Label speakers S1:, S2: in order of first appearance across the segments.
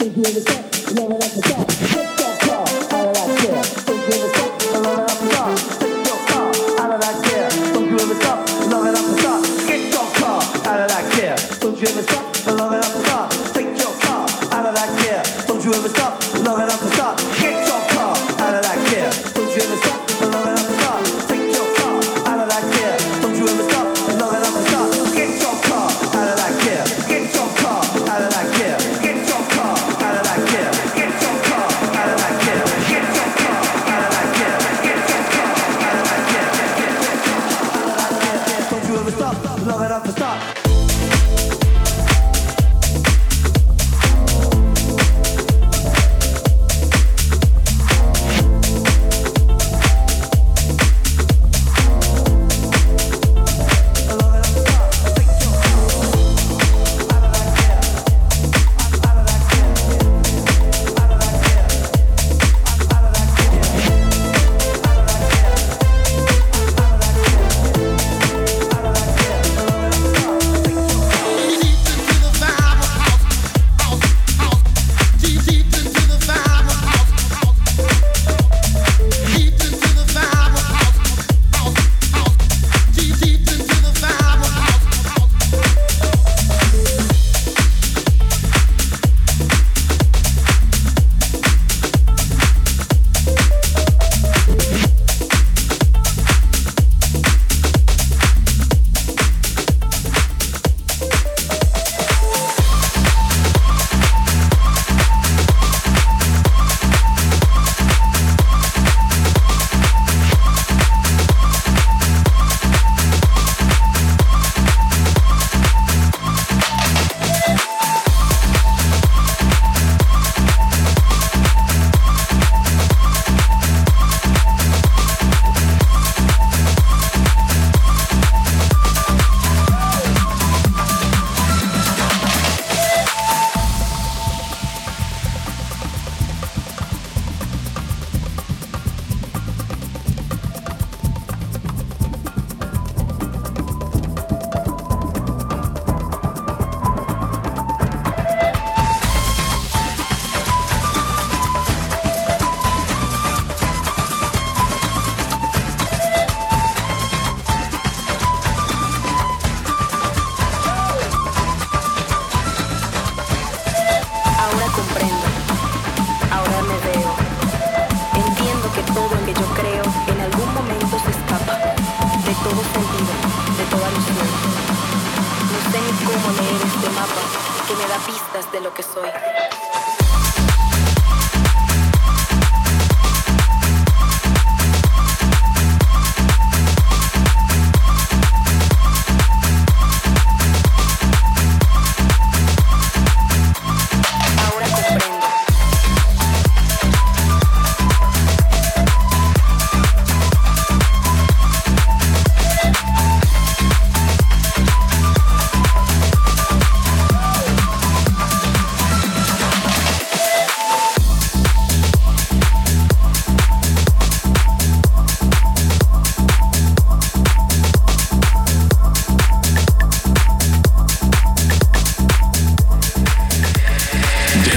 S1: loving you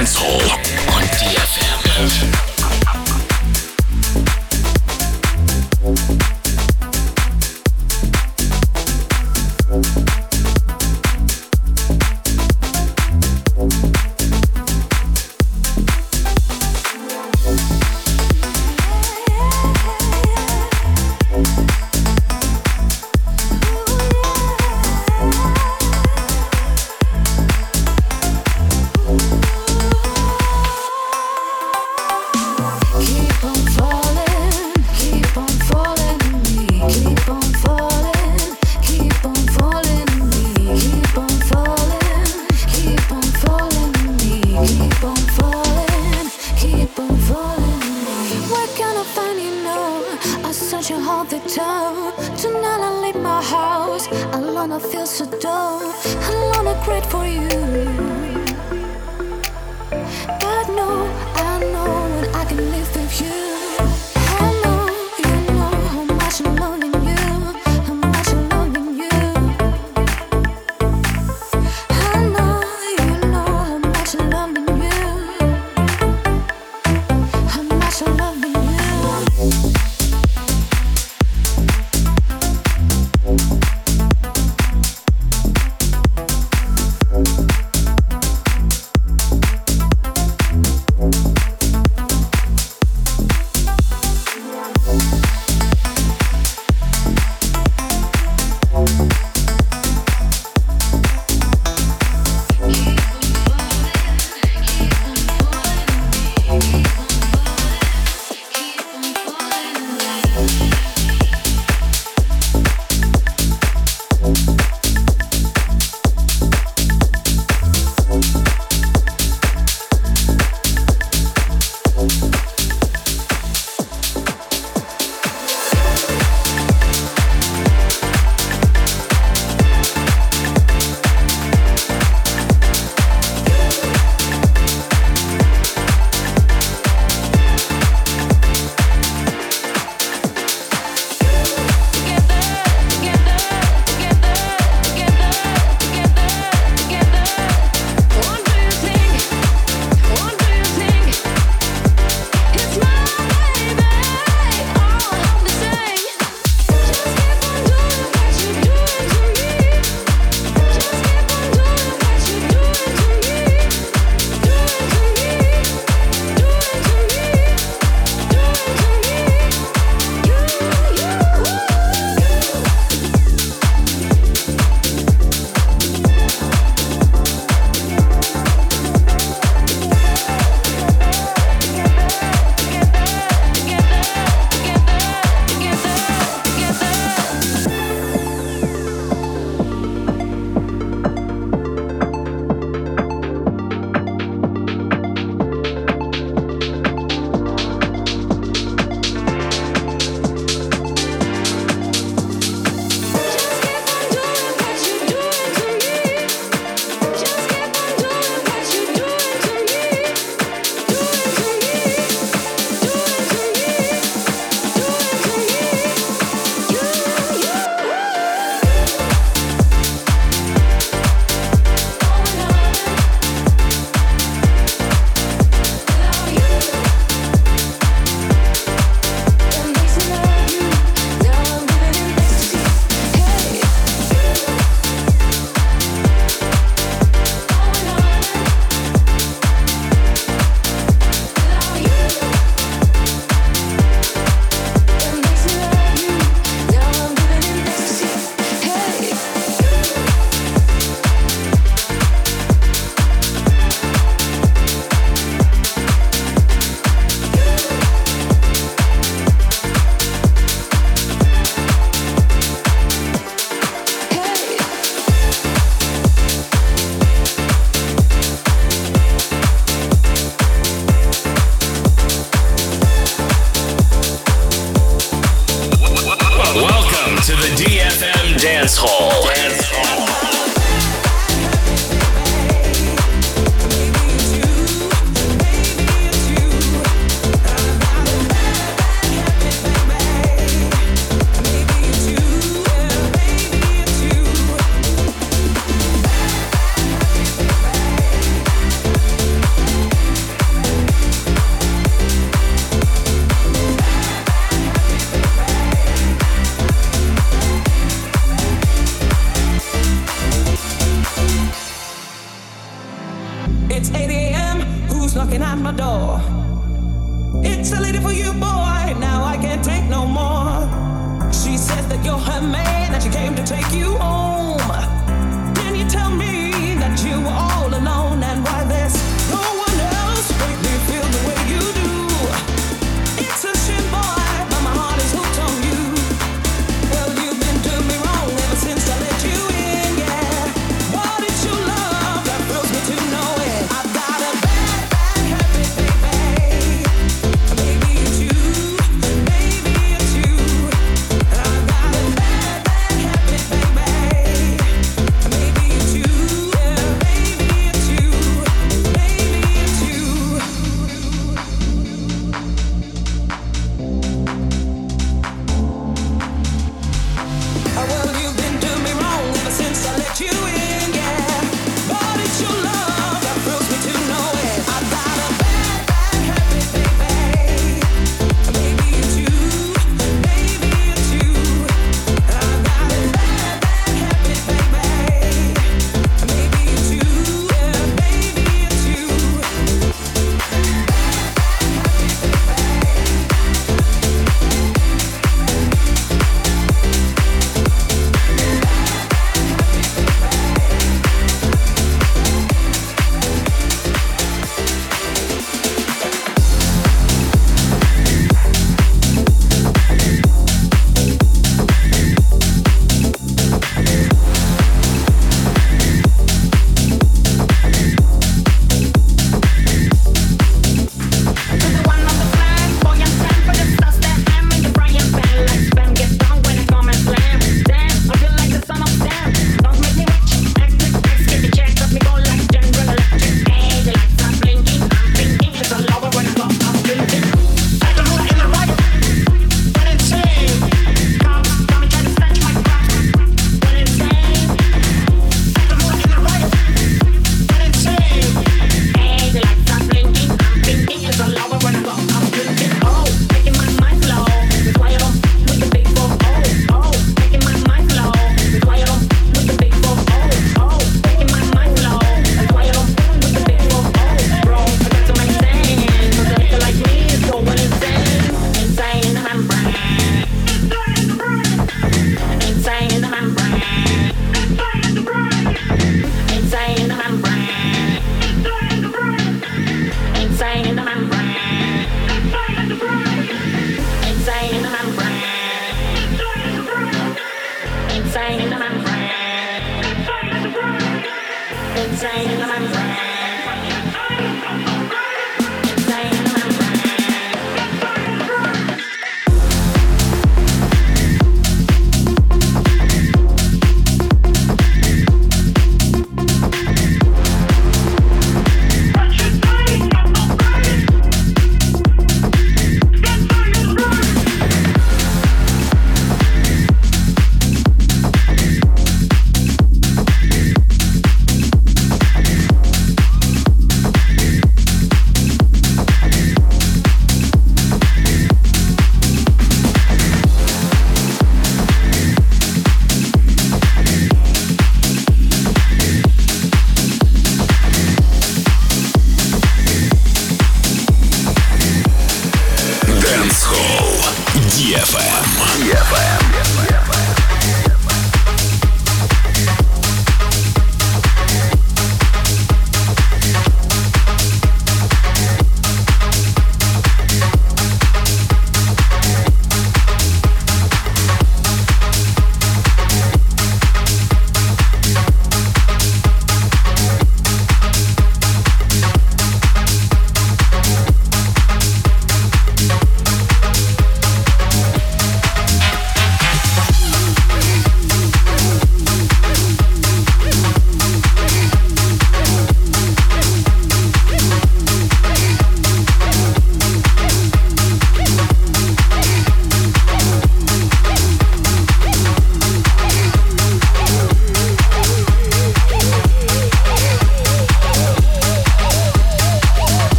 S2: Dancehall.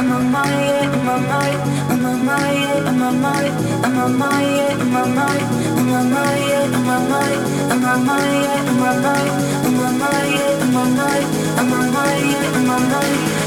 S2: I'm on my, yeah, I'm on my, mind, on my mind, on my mind, on my mind, on my mind, on my mind, on my mind, on my mind, on my mind, on my mind, on
S3: my mind, on my mind.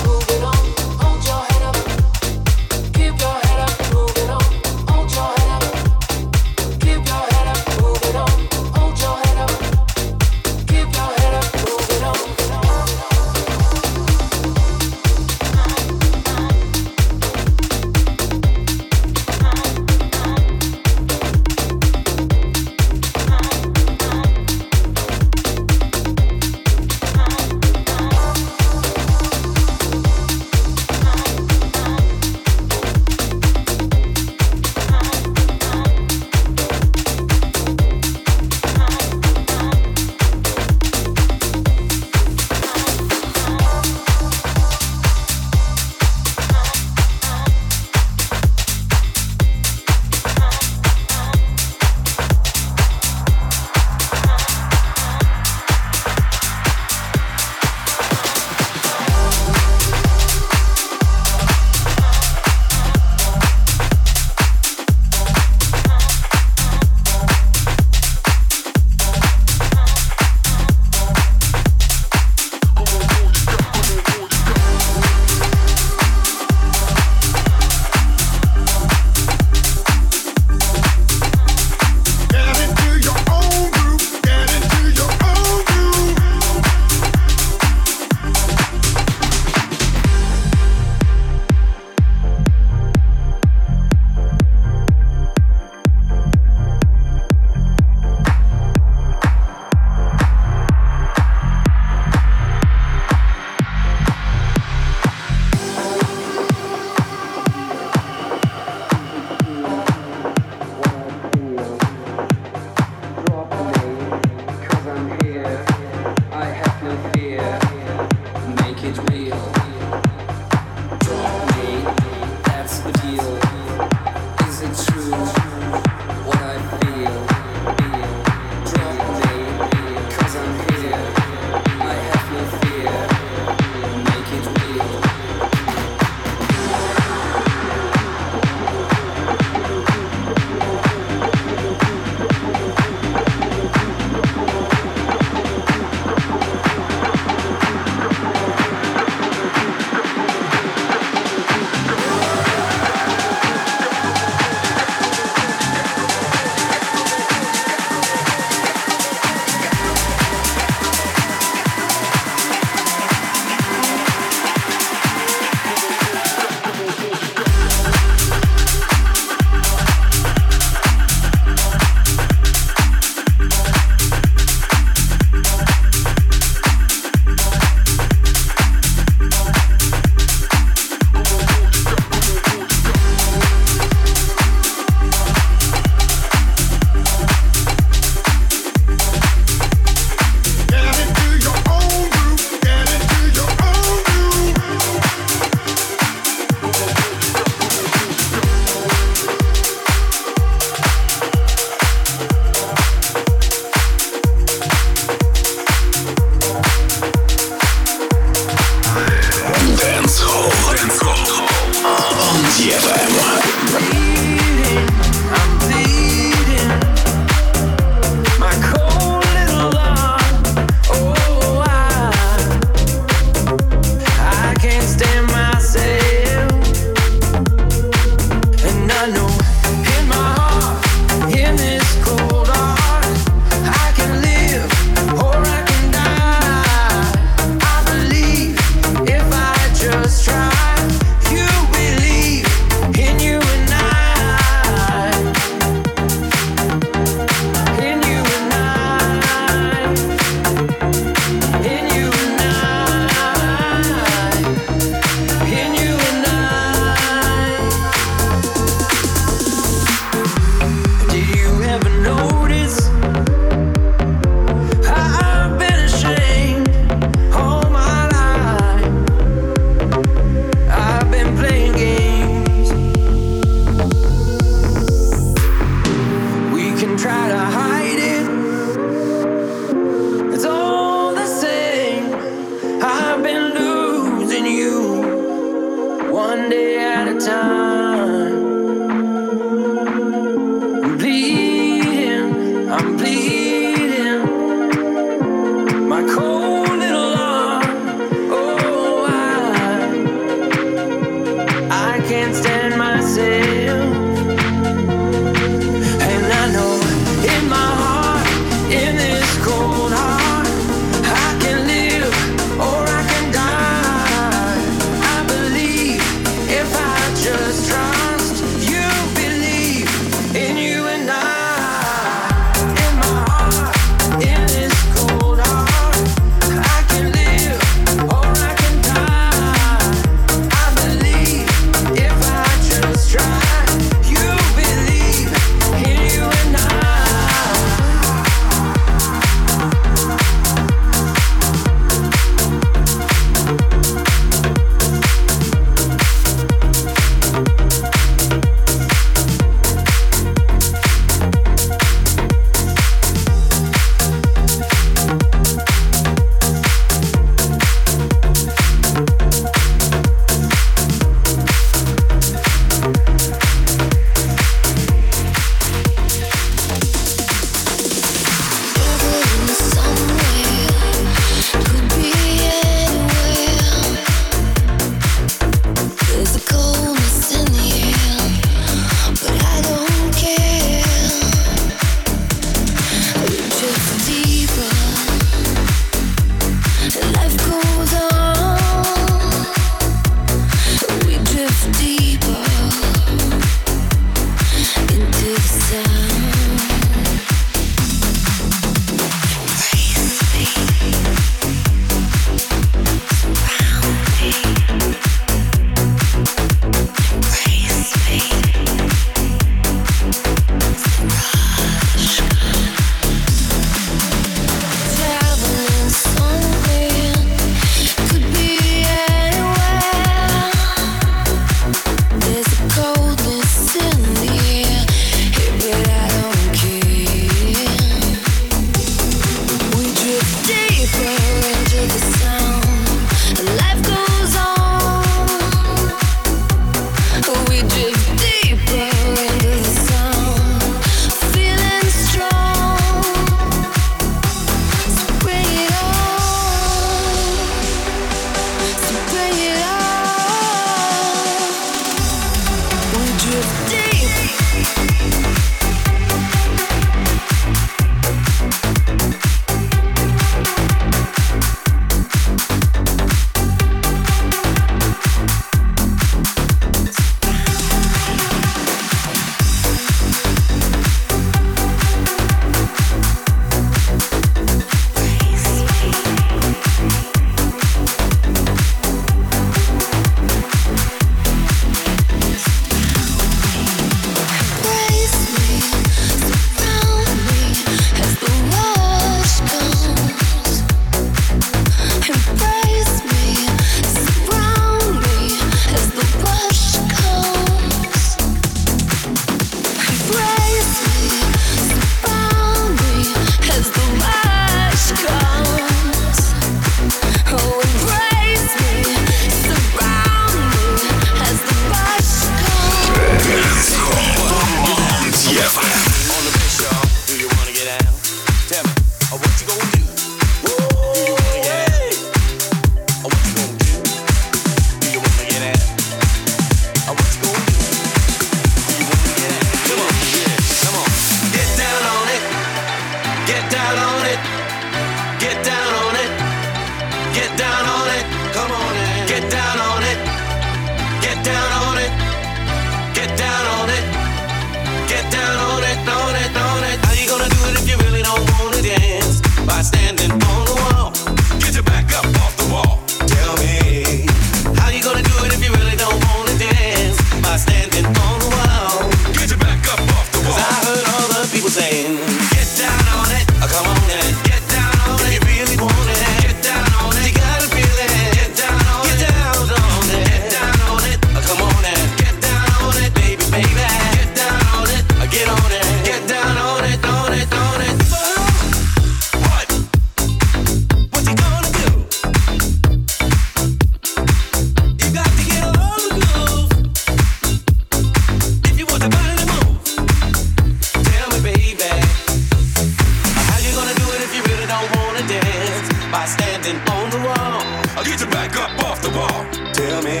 S3: up off the wall.
S4: Tell me,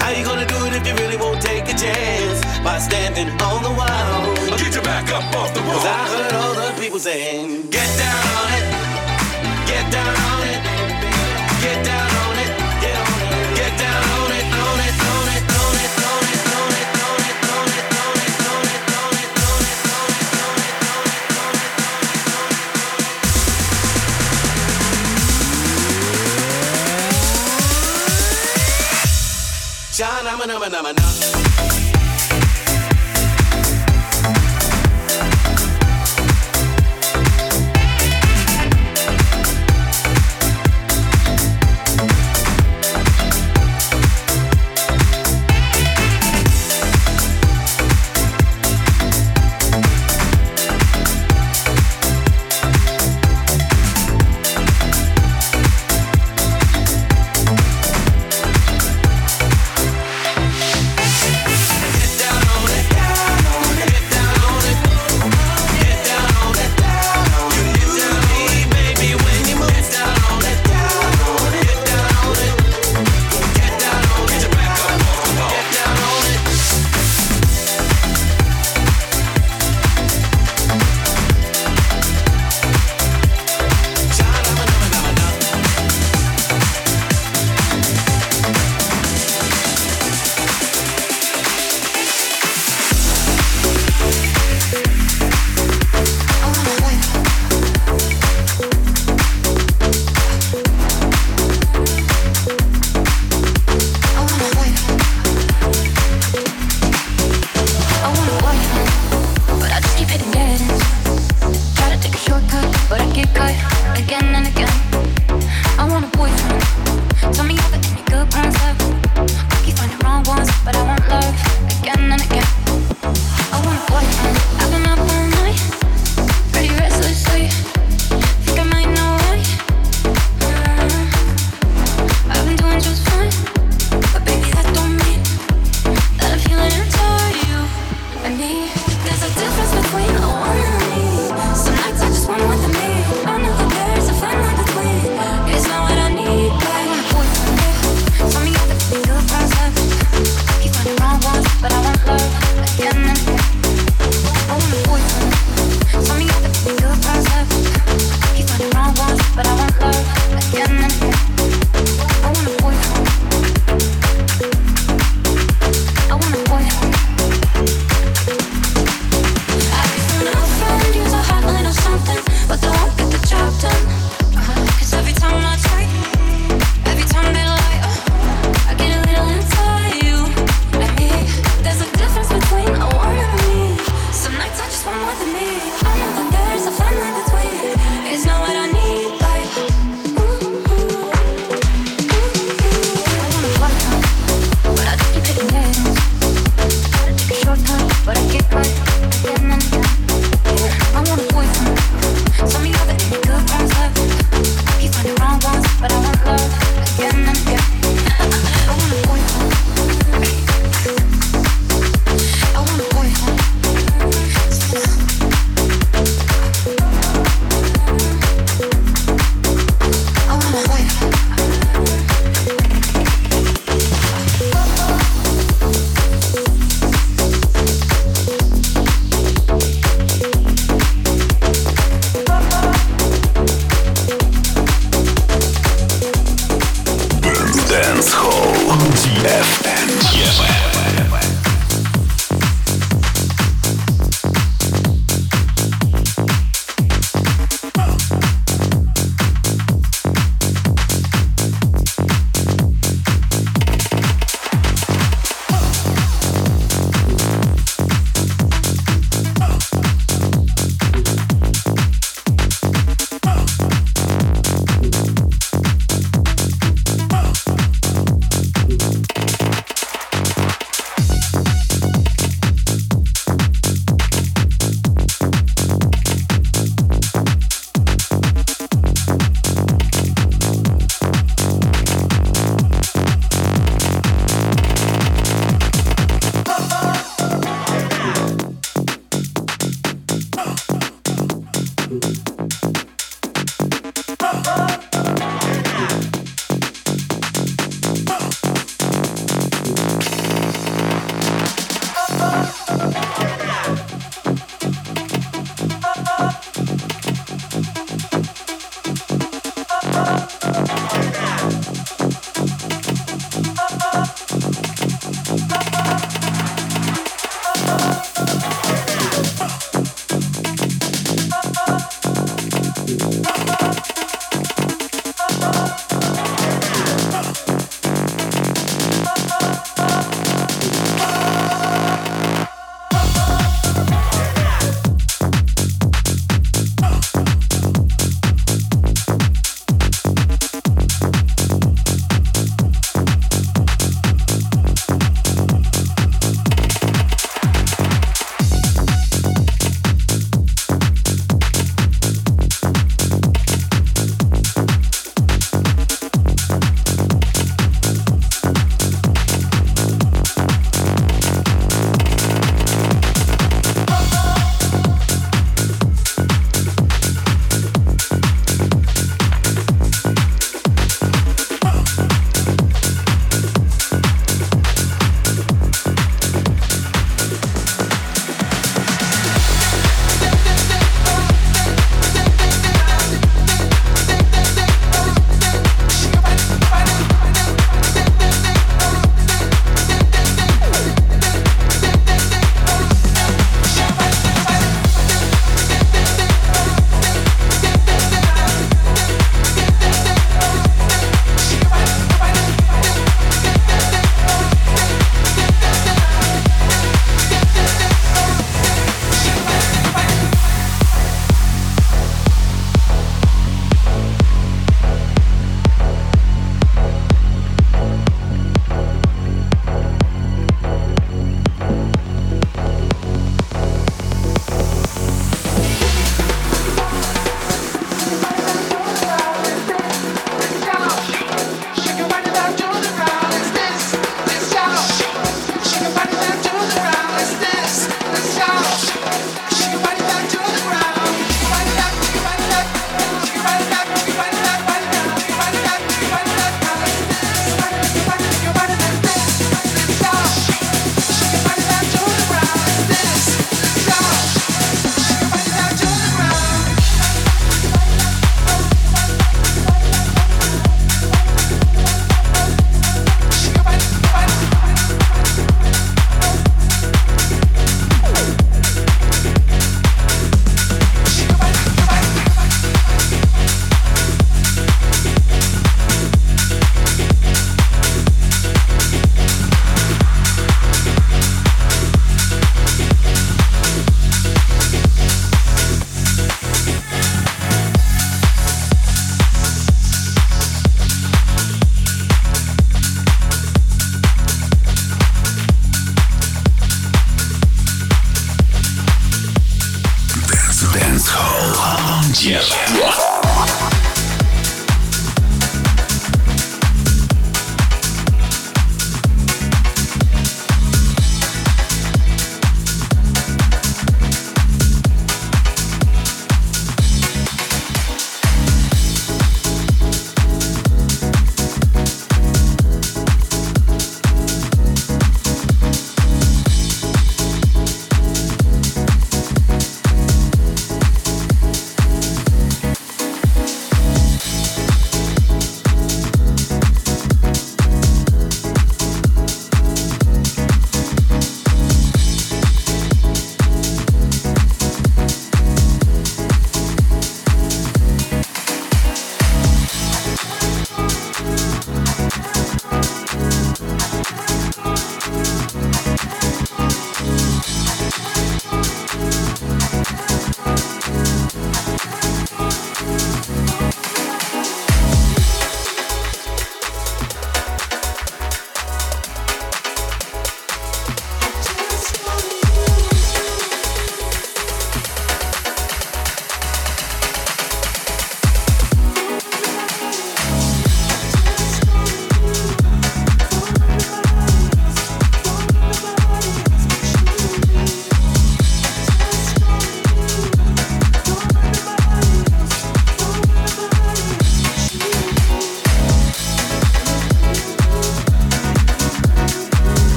S4: how you gonna do it if you really won't take a chance by standing on the wall?
S3: Get your back up off the wall.
S4: Cause I heard all the people saying, Get down on it, get down on it.
S5: I'm a.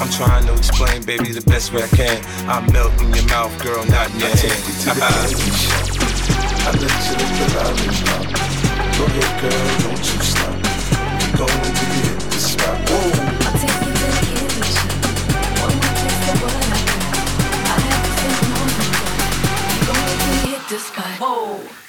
S6: I'm trying to explain, baby, the best way I can. I melt in your mouth, girl, not in your hand.
S7: to the uh-huh. candy. I let you lick the lollipop. Go ahead, girl, don't you stop. Keep going till you hit the spot. Whoa.
S5: I'll take you to the candy shop. One more taste of what I got. I'll have you spending all you got. Keep going till you hit the spot. Whoa.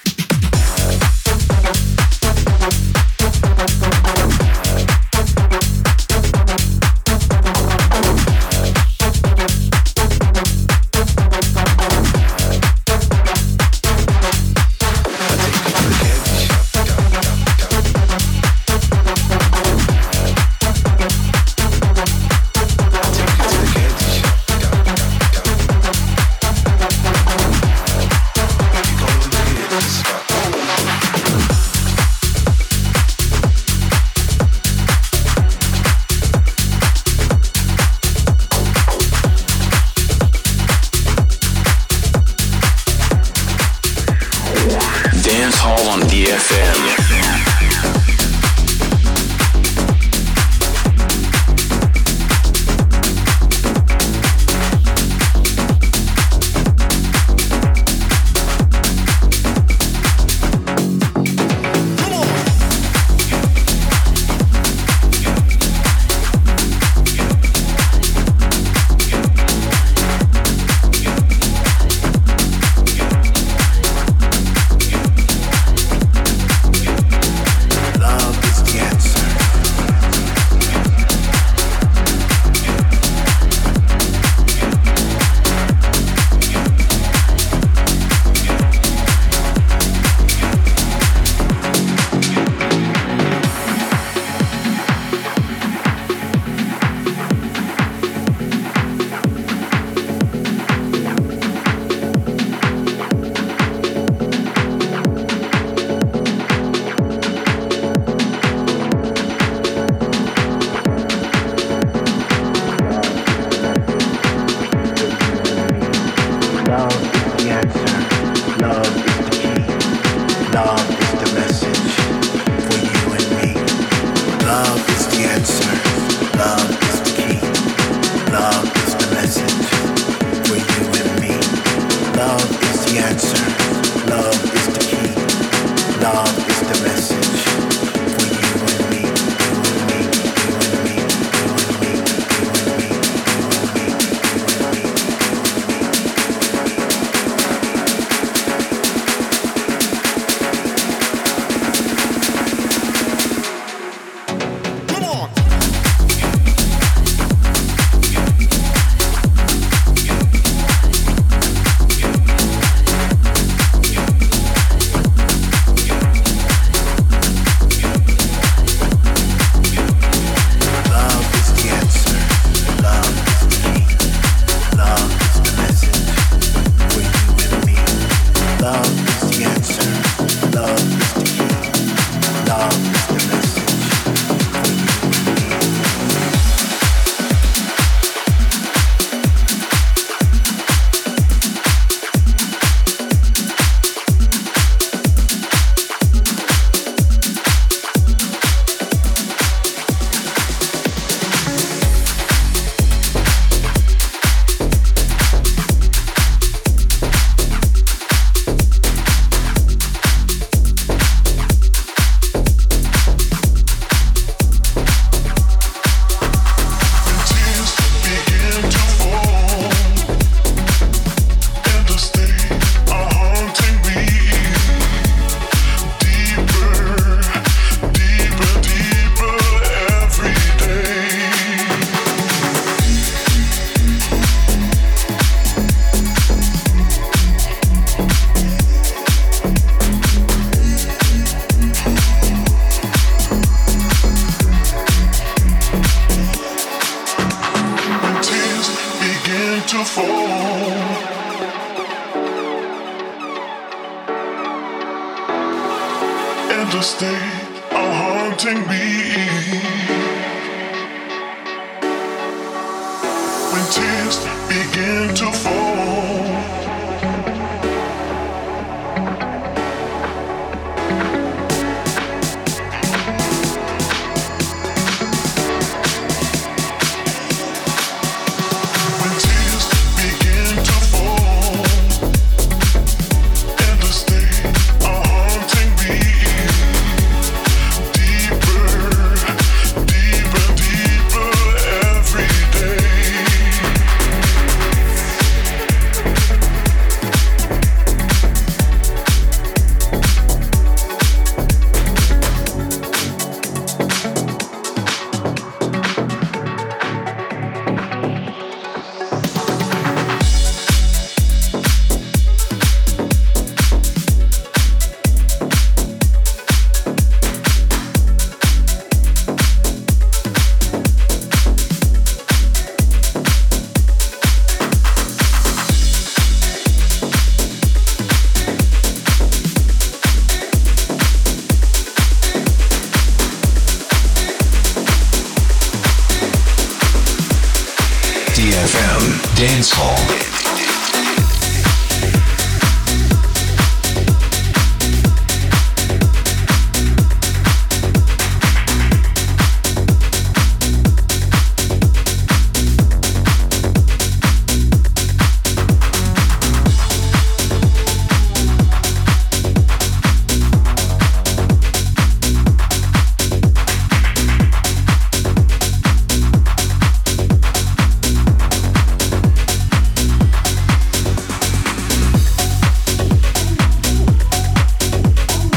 S8: On DFM.
S9: Dance Hall.